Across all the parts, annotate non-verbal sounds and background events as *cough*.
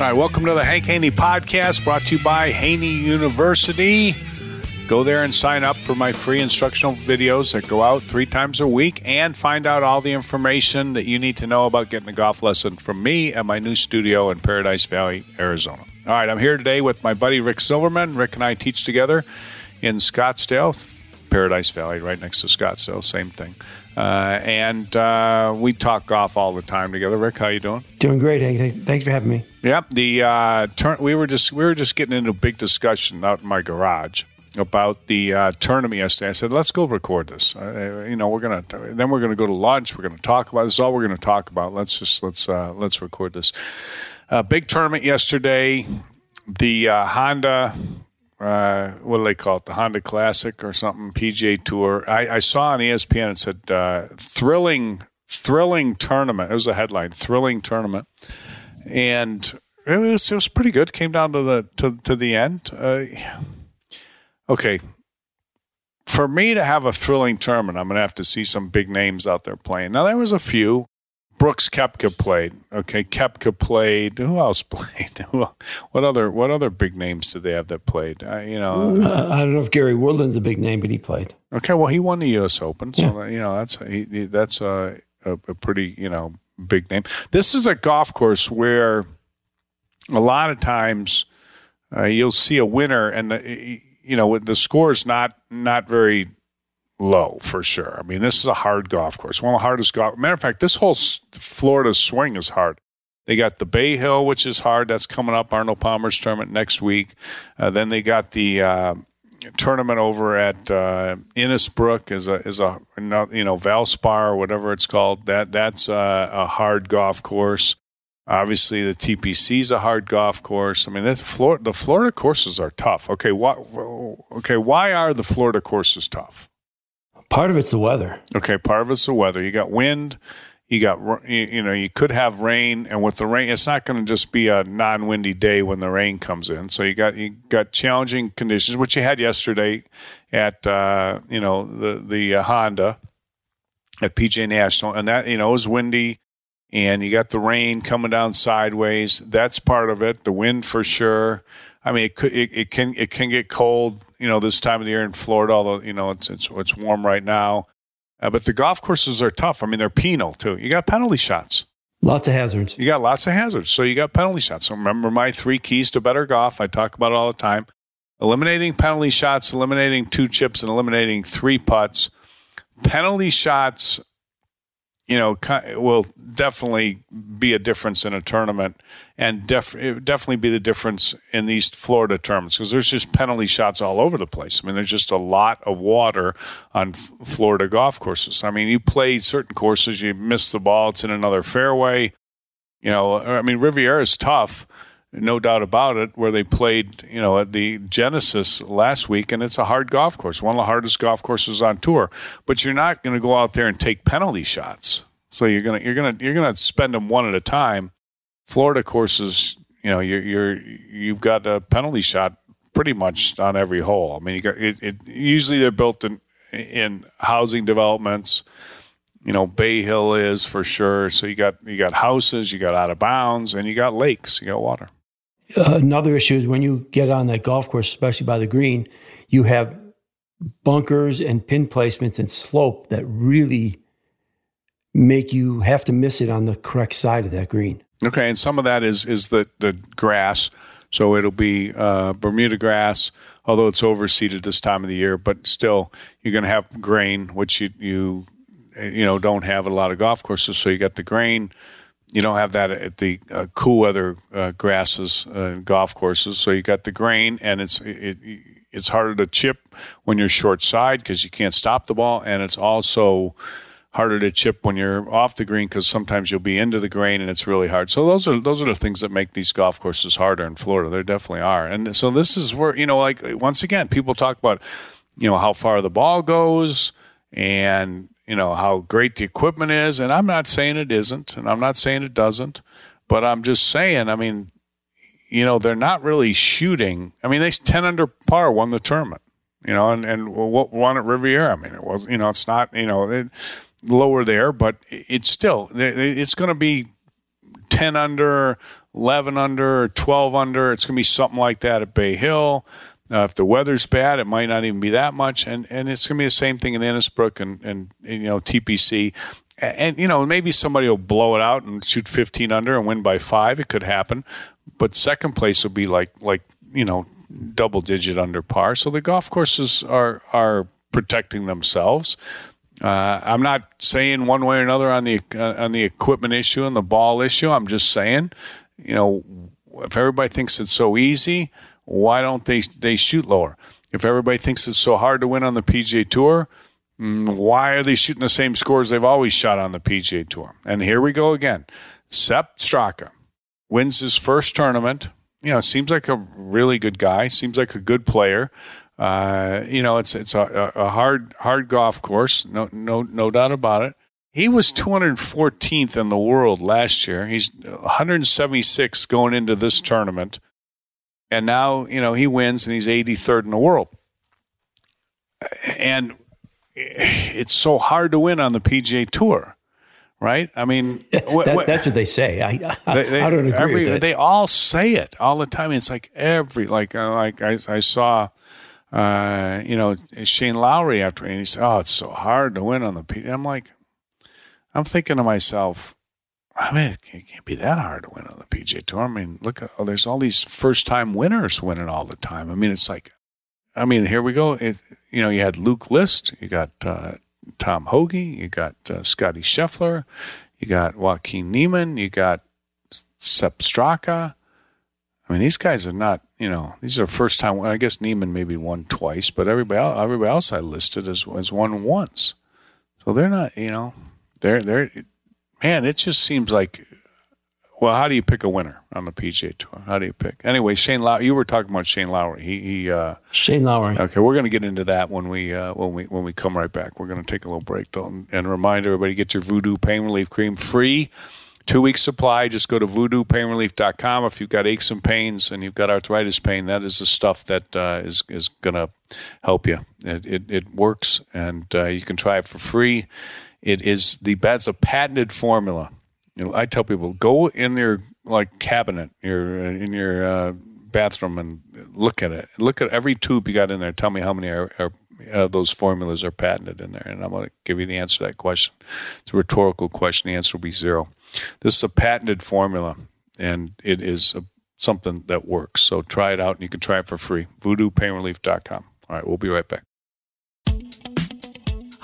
All right, welcome to the Hank Haney podcast brought to you by Haney University. Go there and sign up for my free instructional videos that go out three times a week and find out all the information that you need to know about getting a golf lesson from me at my new studio in Paradise Valley, Arizona. All right, I'm here today with my buddy Rick Silverman. Rick and I teach together in Scottsdale, Paradise Valley, right next to Scottsdale, same thing. Uh, and uh, we talk golf all the time together. Rick, how you doing? Doing great. Thanks, thanks for having me. Yep. The uh, turn. We were just we were just getting into a big discussion out in my garage about the uh, tournament yesterday. I said, "Let's go record this." Uh, you know, we're gonna then we're gonna go to lunch. We're gonna talk about this. Is all we're gonna talk about. Let's just let's uh, let's record this. A big tournament yesterday. The Honda uh, what do they call it? The Honda Classic or something? PGA Tour. I, I saw on ESPN it said uh, thrilling, thrilling tournament. It was a headline, thrilling tournament, and it was it was pretty good. Came down to the to to the end. Uh, okay, for me to have a thrilling tournament, I'm going to have to see some big names out there playing. Now there was a few. Brooks Koepka played. Okay, Koepka played. Who else *laughs* played? what other what other big names did they have that played? Uh, you know, uh, I don't know if Gary Woodland's a big name, but he played. Okay, well, he won the U.S. Open, so yeah. you know that's he, he, that's a, a, a pretty you know big name. This is a golf course where a lot of times uh, you'll see a winner, and the, you know the score is not not very low for sure. I mean, this is a hard golf course, one of the hardest golf. Matter of fact, this whole Florida swing is hard. They got the Bay Hill, which is hard. That's coming up. Arnold Palmer's tournament next week. Uh, then they got the uh, tournament over at uh, Innisbrook is a is a you know Valspar or whatever it's called. That that's a, a hard golf course. Obviously, the TPC is a hard golf course. I mean, this Florida, the Florida courses are tough. Okay, why? Okay, why are the Florida courses tough? Part of it's the weather. Okay, part of it's the weather. You got wind, you got you know you could have rain, and with the rain, it's not going to just be a non-windy day when the rain comes in. So you got you got challenging conditions, which you had yesterday at uh, you know the the uh, Honda at PGA National, and that you know was windy, and you got the rain coming down sideways. That's part of it. The wind for sure. I mean, it could it, it can it can get cold you know this time of the year in Florida. Although you know it's it's it's warm right now, uh, but the golf courses are tough. I mean, they're penal too. You got penalty shots. Lots of hazards. You got lots of hazards. So you got penalty shots. So remember my three keys to better golf. I talk about it all the time. Eliminating penalty shots, eliminating two chips, and eliminating three putts. Penalty shots you know, will definitely be a difference in a tournament, and def- definitely be the difference in these Florida tournaments because there's just penalty shots all over the place. I mean, there's just a lot of water on F- Florida golf courses. I mean, you play certain courses, you miss the ball, it's in another fairway. You know, I mean, Riviera is tough, no doubt about it. Where they played, you know, at the Genesis last week, and it's a hard golf course, one of the hardest golf courses on tour. But you're not going to go out there and take penalty shots. So you're gonna you're gonna you're gonna spend them one at a time. Florida courses, you know, you're you're you've got a penalty shot pretty much on every hole. I mean, you got it, it usually they're built in in housing developments you know Bay Hill is for sure. So you got you got houses, you got out of bounds, and you got lakes, you got water. Another issue is when you get on that golf course, especially by the green, you have bunkers and pin placements and slope that really make you have to miss it on the correct side of that green. Okay, and some of that is is the the grass. So it'll be uh, Bermuda grass, although it's overseeded this time of the year. But still, you're going to have grain, which you you you know don't have a lot of golf courses. So you got the grain. You don't have that at the uh, cool weather uh, grasses uh, golf courses. So you got the grain, and it's it, it's harder to chip when you're short side because you can't stop the ball, and it's also harder to chip when you're off the green because sometimes you'll be into the grain and it's really hard. So those are those are the things that make these golf courses harder in Florida. There definitely are. And so this is where you know, like once again, people talk about you know how far the ball goes and you know how great the equipment is. And I'm not saying it isn't, and I'm not saying it doesn't, but I'm just saying. I mean, you know, they're not really shooting. I mean, they ten under par won the tournament. You know, and and won at Riviera. I mean, it was you know, it's not you know. It, lower there, but it's still it's going to be 10 under, 11 under, 12 under. It's going to be something like that at Bay Hill. Uh, if the weather's bad, it might not even be that much, and and it's going to be the same thing in Innisbrook and and, and you know TPC. And, and, you know maybe somebody will blow it out and shoot 15 under and win by five. It could happen, but second place will be like like you know double digit under par. So the golf courses are are protecting themselves. Uh, I'm not saying one way or another on the uh, on the equipment issue and the ball issue. I'm just saying, you know, if everybody thinks it's so easy, why don't they they shoot lower? If everybody thinks it's so hard to win on the PGA Tour, mm, why are they shooting the same scores they've always shot on the PGA Tour? And here we go again. Sepp Straka wins his first tournament. You know, seems like a really good guy. Seems like a good player. Uh, you know, it's it's a, a, hard hard golf course, no no no doubt about it. He was 214th in the world last year. He's 176 going into this tournament, and now you know he wins and he's 83rd in the world. And it's so hard to win on the PGA Tour right? I mean, *laughs* that, that's what they say. I, I, they, I don't agree every, with that. They all say it all the time. It's like every like uh, like I, I saw uh, you know, Shane Lowry after, and he said, "Oh, it's so hard to win on the P." I'm like, I'm thinking to myself, I mean, it can't be that hard to win on the PGA Tour. I mean, look, oh, there's all these first-time winners winning all the time. I mean, it's like, I mean, here we go. It, you know, you had Luke List, you got uh, Tom Hoge, you got uh, Scotty Scheffler, you got Joaquin Niemann, you got Sepp Straka. I mean, these guys are not, you know, these are first time. I guess Niemann maybe won twice, but everybody else, everybody else I listed as as won once. So they're not, you know, they're they're man. It just seems like, well, how do you pick a winner on the PGA Tour? How do you pick? Anyway, Shane Lowry. You were talking about Shane Lowry. He he. Uh, Shane Lowry. Okay, we're going to get into that when we uh, when we when we come right back. We're going to take a little break though, and, and remind everybody get your Voodoo Pain Relief Cream free two week supply. Just go to voodoopainrelief.com. If you've got aches and pains and you've got arthritis pain, that is the stuff that uh, is is going to help you. It, it, it works, and uh, you can try it for free. It is the that's a patented formula. You know, I tell people go in your like cabinet, your in your uh, bathroom, and look at it. Look at every tube you got in there. Tell me how many are, are uh, those formulas are patented in there, and I'm going to give you the answer to that question. It's a rhetorical question. The answer will be zero. This is a patented formula, and it is a, something that works. So try it out, and you can try it for free. VoodooPainRelief.com. All right, we'll be right back.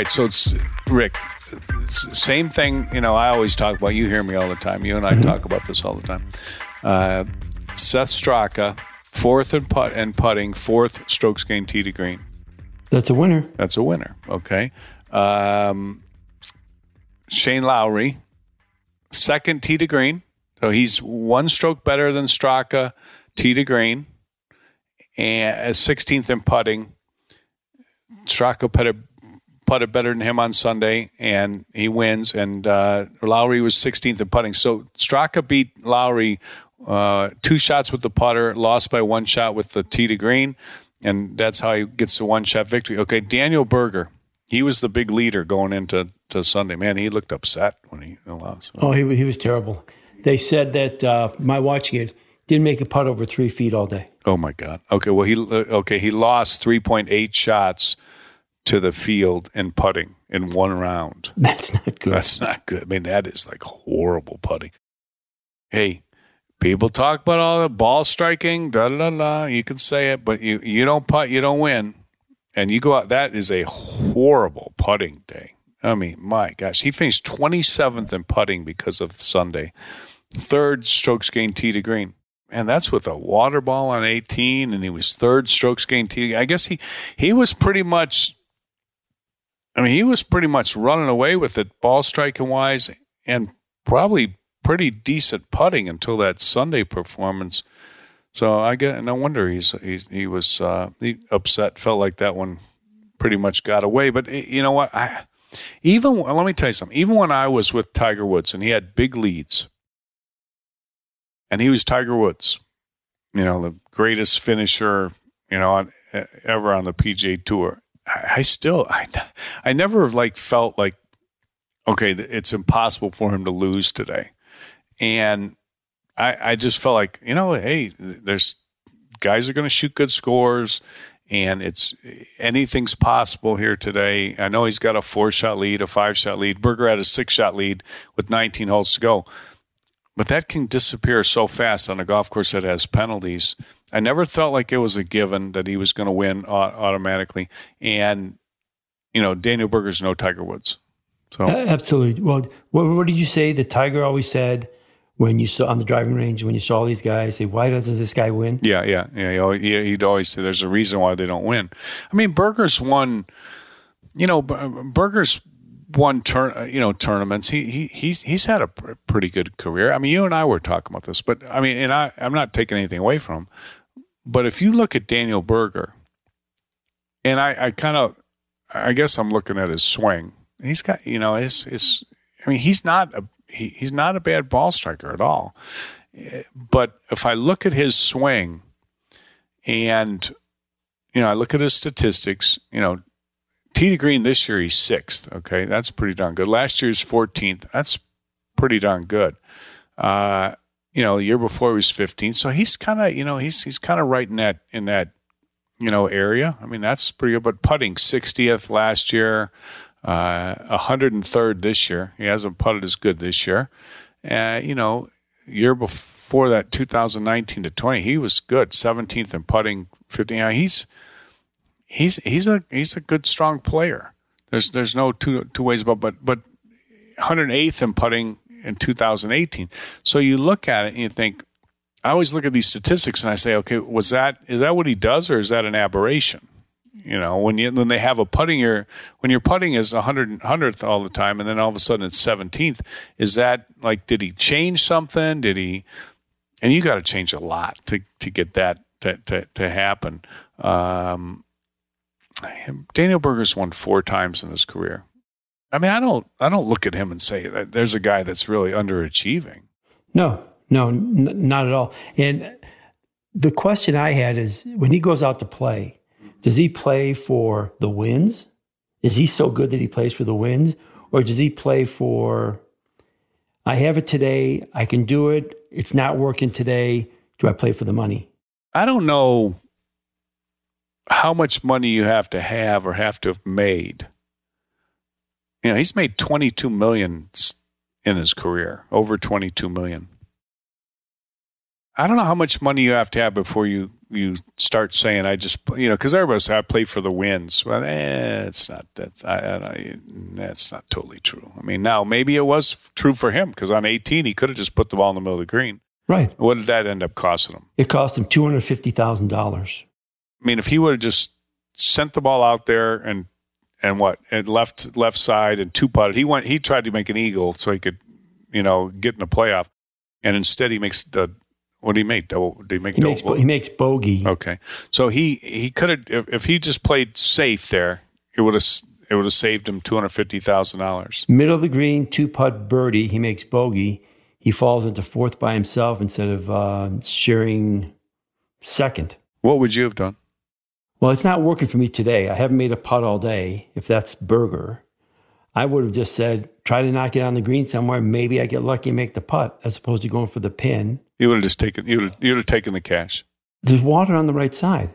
Right, so it's Rick. s- Same thing. You know, I always talk about. You hear me all the time. You and I talk about this all the time. Uh, Sepp Straka, fourth and putt and putting, fourth strokes gained tee to green. That's a winner. That's a winner. Okay. Um, Shane Lowry, second tee to green. So he's one stroke better than Straka, tee to green, and 16th in putting. Straka putted, putted better than him on Sunday, and he wins. And uh, Lowry was 16th in putting. So Straka beat Lowry uh, two shots with the putter, lost by one shot with the tee to green, and that's how he gets the one shot victory. Okay, Daniel Berger, he was the big leader going into to Sunday. Man, he looked upset when he lost. Oh, he, he was terrible. They said that uh, my watching it didn't make a putt over three feet all day. Oh my God. Okay, well he uh, okay he lost three point eight shots to the field in putting in one round. *laughs* That's not good. That's not good. I mean, that is like horrible putting. Hey, people talk about all the ball striking, da da da. You can say it, but you you don't putt, you don't win, and you go out. That is a horrible putting day. I mean, my gosh, he finished twenty seventh in putting because of Sunday. Third strokes gained tee to green. And that's with a water ball on 18, and he was third strokes gained tee. I guess he he was pretty much I mean, he was pretty much running away with it, ball striking wise, and probably pretty decent putting until that Sunday performance. So I get no wonder he's, he's he was uh, he upset. Felt like that one pretty much got away. But you know what? I Even let me tell you something. Even when I was with Tiger Woods and he had big leads, and he was Tiger Woods, you know, the greatest finisher, you know, on, ever on the PGA Tour. I, still, I, I never like felt like, okay, it's impossible for him to lose today, and I, I just felt like, you know, hey, there's guys are going to shoot good scores and it's anything's possible here today. I know he's got a four shot lead, a five shot lead. Berger had a six shot lead with 19 holes to go. But that can disappear so fast on a golf course that has penalties. I never felt like it was a given that he was going to win automatically. And, you know, Daniel Berger's no Tiger Woods. So Absolutely. Well, what, what did you say? The Tiger always said – when you saw on the driving range when you saw these guys say why doesn't this guy win yeah yeah yeah he'd always say there's a reason why they don't win i mean Berger's won you know Berger's won turn uh, you know tournaments. He, he he's he's had a pretty good career. I mean you and i were talking about this but i mean and i i'm not taking anything away from him. But if you look at daniel berger and i i kind of i guess i'm looking at his swing. He's got you know his his i mean he's not a he, he's not a bad ball striker at all. But if I look at his swing and, you know, I look at his statistics, you know, T to green this year, he's sixth. Okay. That's pretty darn good. Last year's 14th. That's pretty darn good. Uh, you know, the year before he was 15th. So he's kind of, you know, he's, he's kind of right in that, in that, you know, area. I mean, that's pretty good. But putting 60th last year, uh, 103rd this year. He hasn't putted as good this year. Uh, you know, year before that, 2019 to 20, he was good. 17th in putting, 15. Yeah, he's he's he's a he's a good strong player. There's there's no two two ways about but but 108th in putting in 2018. So you look at it and you think. I always look at these statistics and I say, okay, was that is that what he does or is that an aberration? You know, when you when they have a putting your when your putting is a hundred hundredth all the time, and then all of a sudden it's seventeenth. Is that like did he change something? Did he? And you got to change a lot to to get that to to, to happen. Um, Daniel Berger's won four times in his career. I mean, I don't I don't look at him and say that there's a guy that's really underachieving. No, no, n- not at all. And the question I had is when he goes out to play does he play for the wins? Is he so good that he plays for the wins? Or does he play for, I have it today, I can do it, it's not working today, do I play for the money? I don't know how much money you have to have or have to have made. You know, he's made 22 million in his career, over 22 million. I don't know how much money you have to have before you you start saying I just you know because everybody says I play for the wins. Well, eh, it's not that's I, I, that's not totally true. I mean, now maybe it was true for him because on 18 he could have just put the ball in the middle of the green. Right. What did that end up costing him? It cost him two hundred fifty thousand dollars. I mean, if he would have just sent the ball out there and and what and left left side and two putted, he went he tried to make an eagle so he could you know get in the playoff, and instead he makes the what do he make? Double? Did he make he double? Makes, he makes bogey. Okay, so he he could have if, if he just played safe there, it would have it would have saved him two hundred fifty thousand dollars. Middle of the green, two putt birdie. He makes bogey. He falls into fourth by himself instead of uh, sharing second. What would you have done? Well, it's not working for me today. I haven't made a putt all day. If that's Berger, I would have just said, try to knock it on the green somewhere. Maybe I get lucky and make the putt, as opposed to going for the pin you would have just taken you would you would have taken the cash. There's water on the right side.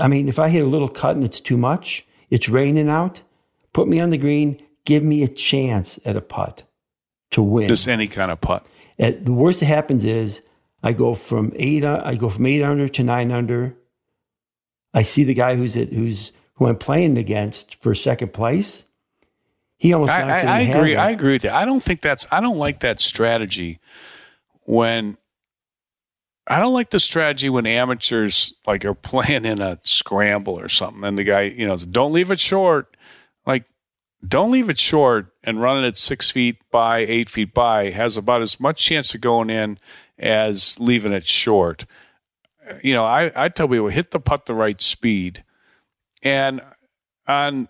I mean, if I hit a little cut and it's too much, it's raining out. Put me on the green. Give me a chance at a putt to win. Just any kind of putt. At, the worst that happens is I go from eight. I go from eight under to nine under. I see the guy who's at, who's who I'm playing against for second place. He almost. I, I, I agree. I agree with you. I don't think that's. I don't like that strategy when I don't like the strategy when amateurs like are *laughs* playing in a scramble or something, and the guy, you know, don't leave it short. Like, don't leave it short and running it six feet by, eight feet by has about as much chance of going in as leaving it short. You know, I, I tell people hit the putt the right speed, and on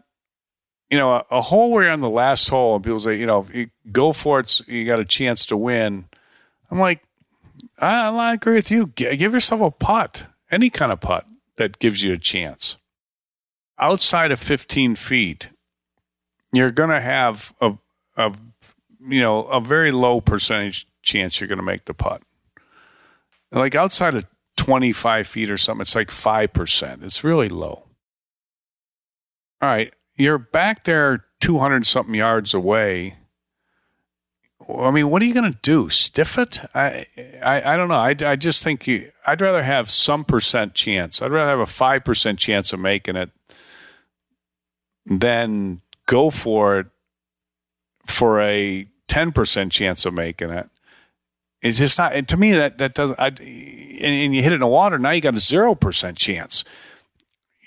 you know, a, a hole where you're on the last hole and people say, you know, go for it, you got a chance to win. I'm like, I, I agree with you. Give yourself a putt, any kind of putt that gives you a chance. Outside of 15 feet, you're going to have a, a, you know, a very low percentage chance you're going to make the putt. Like outside of 25 feet or something, it's like 5%. It's really low. All right. You're back there 200 something yards away. I mean, what are you going to do? Stiff it? I, I, I don't know. I, I just think you, I'd rather have some percent chance. I'd rather have a 5% chance of making it than go for it for a 10% chance of making it. It's just not, to me, that, that doesn't, I, and, and you hit it in the water, now you got a 0% chance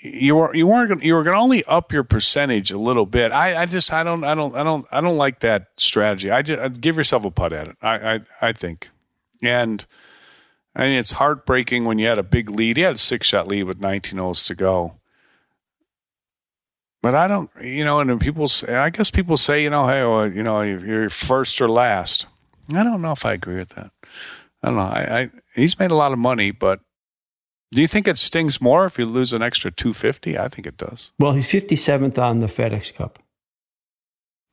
you were you weren't you were going to only up your percentage a little bit. I, I just I don't I don't I don't I don't like that strategy. I just I'd give yourself a putt at it. I I, I think, and I mean it's heartbreaking when you had a big lead. You had a six shot lead with 19 holes to go. But I don't, you know, and people say, I guess people say, you know, hey, well, you know, you're first or last. I don't know if I agree with that. I don't know. I, I he's made a lot of money, but do you think it stings more if you lose an extra 250? I think it does. Well, he's 57th on the FedEx Cup.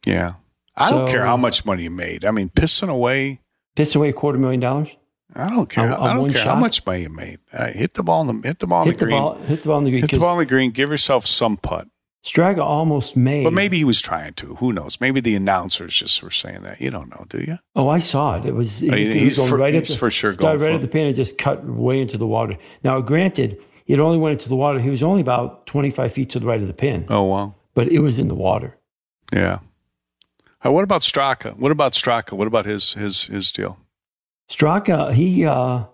Yeah. I So- don't care how much money you made. I mean, pissing away. Pissing away a quarter million dollars. I don't care. On- on I don't care how much money you made. Uh, hit the ball in the hit the ball Hit the green. ball. Hit the ball in the green. hit the ball in the green. Give yourself some putt. Straka almost made. But maybe he was trying to. Who knows? Maybe the announcers just were saying that. You don't know, do you? Oh, I saw it. It was. Oh, it he's was for- right at he's the, for sure going right at the pin and just cut way into the water. Now, granted, it only went into the water. He was only about 25 feet to the right of the pin, Oh wow. but it was in the water. Yeah. Uh, what about Straka? What about Straka? What about his his his deal? Straka, he uh,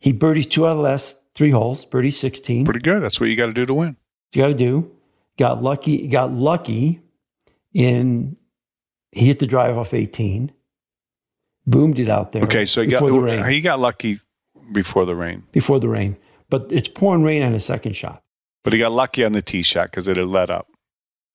he birdies two out of the last three holes. Birdies 16. Pretty good. That's what you got to do to win. you got to do. Got lucky. Got lucky in he hit the drive off 18. Boomed it out there. Okay, so he got before the rain. he got lucky before the rain, before the rain, but it's pouring rain on his second shot. but he got lucky on the tee shot because it had let up.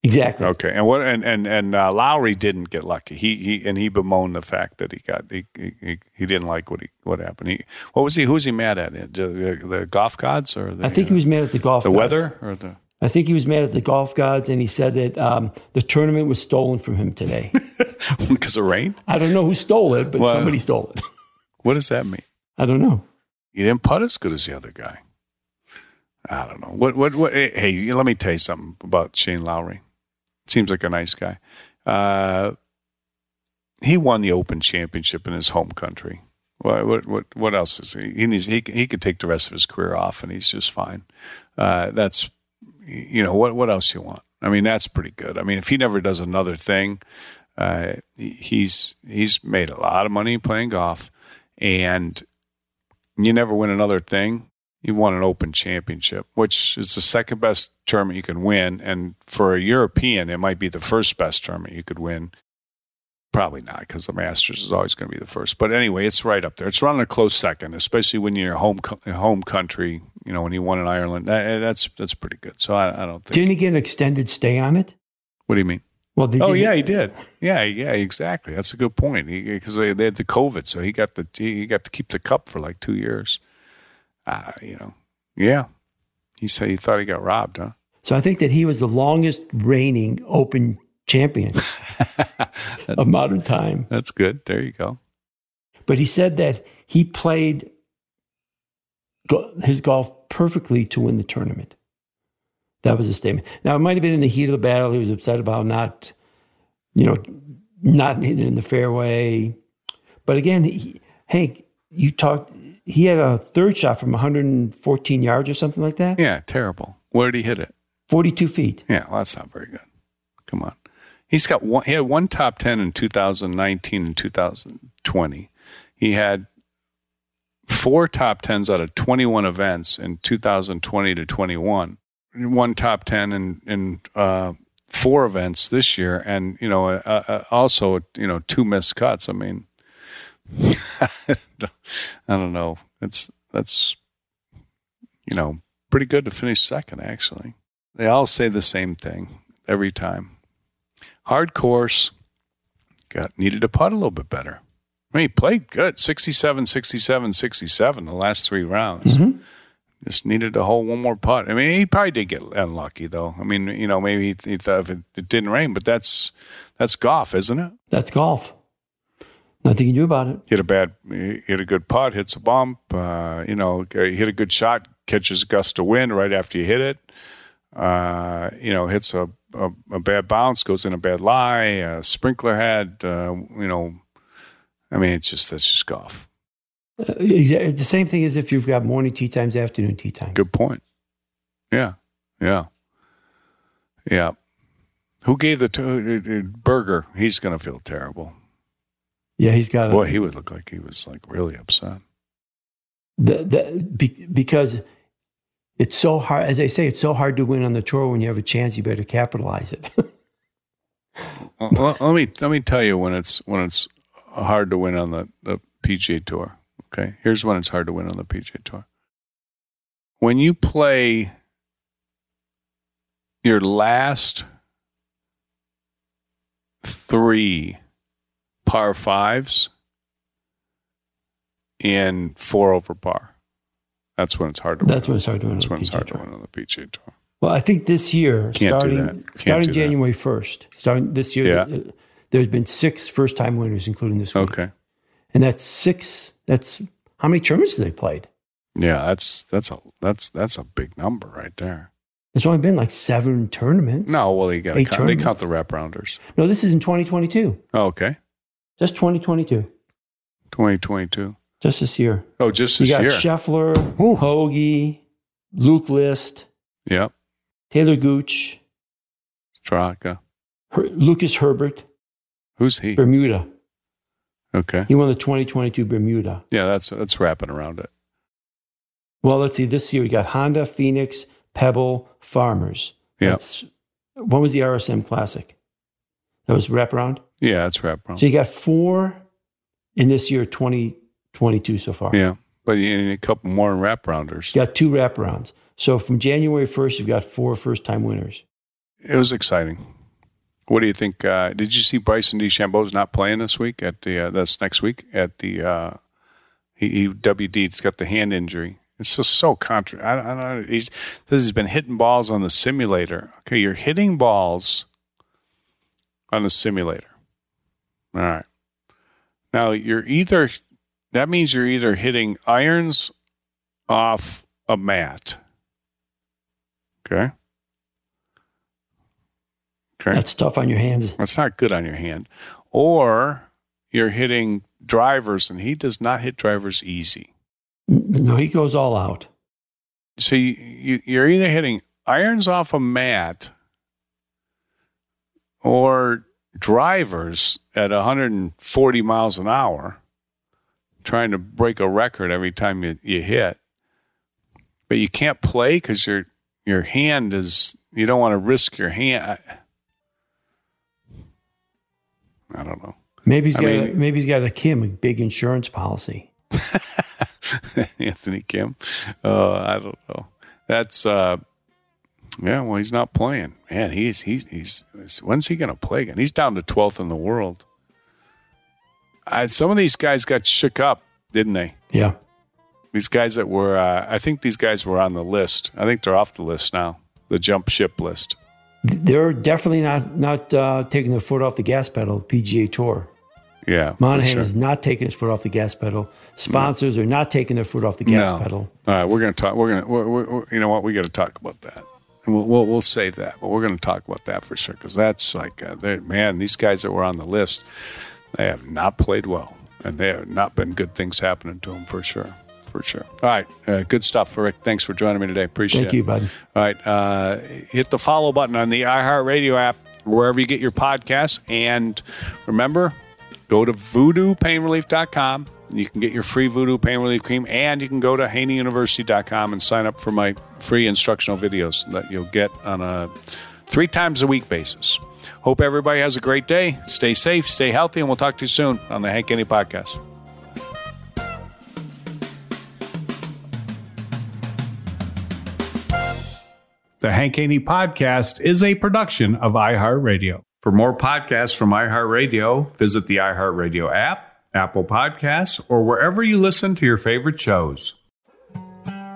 Exactly. Okay, and what and and and uh, Lowry didn't get lucky. He he and he bemoaned the fact that he got he he, he didn't like what he what happened. He what was he who was he mad at? The, the, the golf gods or the, I think he was mad at the golf. the gods. weather or the I think he was mad at the golf gods, and he said that um, the tournament was stolen from him today. *laughs* because of rain. I don't know who stole it, but Well- somebody stole it. *laughs* What does that mean? I don't know. He didn't putt as good as the other guy. I don't know. What what what? Hey, let me tell you something about Shane Lowry. Seems like a nice guy. Uh, he won the Open Championship in his home country. What what what, what else is he? He needs he he could take the rest of his career off, and he's just fine. Uh, that's you know what what else you want? I mean, that's pretty good. I mean, if he never does another thing, uh, he's he's made a lot of money playing golf, and you never win another thing. You won an Open Championship, which is the second best tournament you can win, and for a European, it might be the first best tournament you could win. Probably not, because the Masters is always going to be the first. But anyway, it's right up there. It's running a close second, especially when you're home home country. You know, when he won in Ireland, that, that's that's pretty good. So I, I don't think. Didn't he get an extended stay on it? What do you mean? Well, oh yeah, he did. Yeah, yeah, exactly. That's a good point. Because they, they had the COVID, so he got the he got to keep the cup for like two years. Uh, you know, yeah. He said he thought he got robbed, huh? So I think that he was the longest reigning Open champion *laughs* of modern time. That's good. There you go. But he said that he played go- his golf perfectly to win the tournament. That was a statement. Now it might have been in the heat of the battle. He was upset about not, you know, not hitting in the fairway. But again, he, Hank, you talked. He had a third shot from 114 yards or something like that. Yeah, terrible. Where did he hit it? 42 feet. Yeah, well, that's not very good. Come on. He's got one. He had one top ten in 2019 and 2020. He had four top tens out of 21 events in 2020 to 21. One top ten in in uh, four events this year, and you know, uh, uh, also you know, two missed cuts. I mean, *laughs* I don't know. It's that's you know pretty good to finish second. Actually, they all say the same thing. every time. Hard course. Got needed to putt a little bit better. I mean, he played good 67, 67, 67 the last three rounds. Mm-hmm. Just needed to hold one more putt. I mean, he probably did get unlucky, though. I mean, you know, maybe he, he thought if it, it didn't rain, but that's that's golf, isn't it? That's golf. Nothing you can do about it. Hit a bad, hit a good putt, hits a bump. Uh, you know, hit a good shot, catches a gust of wind right after you hit it. Uh, you know, hits a, a, a, bad bounce, goes in a bad lie, a sprinkler head. Uh, you know, I mean, it's just that's just golf. Uh, exactly. The same thing as if you've got morning tee times, afternoon tee times. Good point. Yeah, yeah, yeah. Who gave the t- Berger? He's going to feel terrible. Yeah, he's got. Boy, he would look like he was like really upset. The, the, be, because it's so hard, as I say, it's so hard to win on the tour. When you have a chance, you better capitalize it. *laughs* well, let me let me tell you when it's when it's hard to win on the, the PGA Tour. Okay, here's when it's hard to win on the PGA Tour. When you play your last three par fives in four over par. That's when it's hard to win. That's when it's hard to win. That's when it's hard to win on the PGA Tour. Well, I think this year, Can't starting starting January first, starting this year, yeah. Uh, there's been six first time winners, including this week. Okay, and that's six. That's how many tournaments have they played? Yeah, that's that's a that's that's a big number right there. It's only been like seven tournaments. No, well, they got count, they count the wraparounders. No, this is in 2022. Oh, okay, just 2022. 2022. Just this year. Oh, just this year. you got year. Scheffler, Hoge, Luke List. Yep. Taylor Gooch. Straka. Her, Lucas Herbert. Who's he? Bermuda. Okay. He won the 2022 Bermuda. Yeah, that's that's wrapping around it. Well, let's see. This year we got Honda, Phoenix, Pebble, Farmers. Yeah. What was the RSM Classic? That was wraparound? Yeah, that's wraparound. So you got four in this year, 2022 so far. Yeah, but you need a couple more wraparounders. You got two wraparounds. So from January 1st, you've got four first time winners. It was exciting. What do you think? Uh, did you see Bryson DeChambeau's not playing this week at the, uh, that's next week at the, uh, he, he WD's got the hand injury. It's just so contra. I, I don't know. He's this has been hitting balls on the simulator. Okay, you're hitting balls on the simulator. All right. Now you're either that means you're either hitting irons off a mat. Okay. Okay. That's tough on your hands. That's not good on your hand. Or you're hitting drivers, and he does not hit drivers easy. No, he goes all out. So you, you, are either hitting irons off a mat or drivers at 140 miles an hour, trying to break a record every time you, you hit. But you can't play because your your hand is you don't want to risk your hand. I, I don't know. Maybe he's I got mean- a, maybe he's got a Kim, a big insurance policy. *laughs* Anthony Kim. Uh, I don't know. That's uh, yeah. Well, he's not playing. Man, he's he's he's. When's he going to play again? He's down to twelfth in the world. I, some of these guys got shook up, didn't they? Yeah. These guys that were, uh, I think these guys were on the list. I think they're off the list now, the jump ship list. They're definitely not not uh, taking their foot off the gas pedal. PGA Tour. Yeah, Monahan sure. is not taking his foot off the gas pedal. Sponsors are not taking their foot off the gas No. pedal. All right, we're going to talk. We're going to. We're, we're, we're- you know what? We got to talk about that. And We'll, we'll we'll save that, but we're going to talk about that for sure because that's like, uh, man, these guys that were on the list, they have not played well, and they have not been good things happening to them for sure, for sure. All right, uh, good stuff, Rick. Thanks for joining me today. Appreciate Thank it. Thank you, bud. All right. Uh, hit the follow button on the iHeartRadio app, wherever you get your podcasts. And remember, go to voodoopainrelief.com. You can get your free voodoo pain relief cream, and you can go to haneyuniversity.com and sign up for my free instructional videos that you'll get on a three times a week basis. Hope everybody has a great day. Stay safe, stay healthy, and we'll talk to you soon on the Hank Haney Podcast. The Hank Haney Podcast is a production of iHeartRadio. For more podcasts from iHeartRadio, visit the iHeartRadio app, Apple Podcasts, or wherever you listen to your favorite shows.